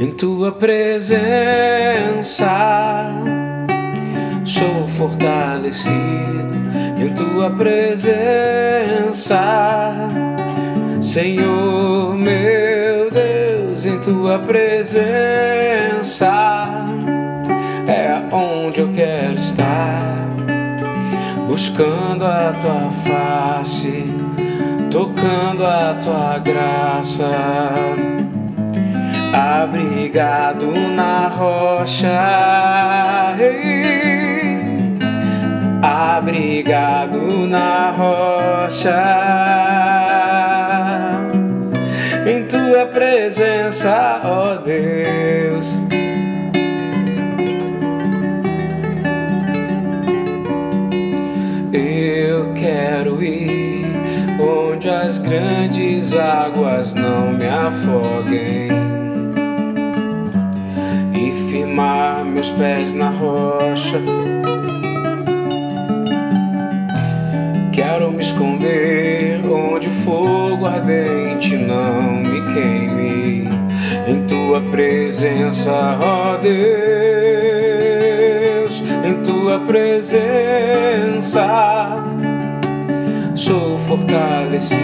em tua presença. Sou fortalecido em tua presença, Senhor meu Deus, em tua presença. É onde eu quero estar, buscando a tua face, tocando a tua graça abrigado na rocha, abrigado na rocha, em tua presença, ó Deus. Eu quero ir onde as grandes águas não me afoguem meus pés na rocha. Quero me esconder onde o fogo ardente não me queime. Em tua presença, ó Deus, em tua presença sou fortalecido.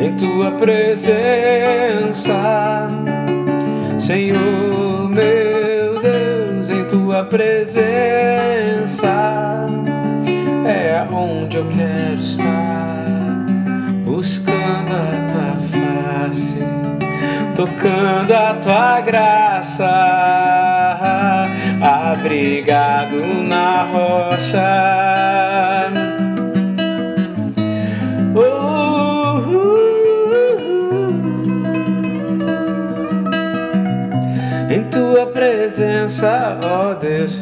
Em tua presença, Senhor tua presença é onde eu quero estar, buscando a tua face, tocando a tua graça, abrigado na rocha. Presença, ó oh Deus.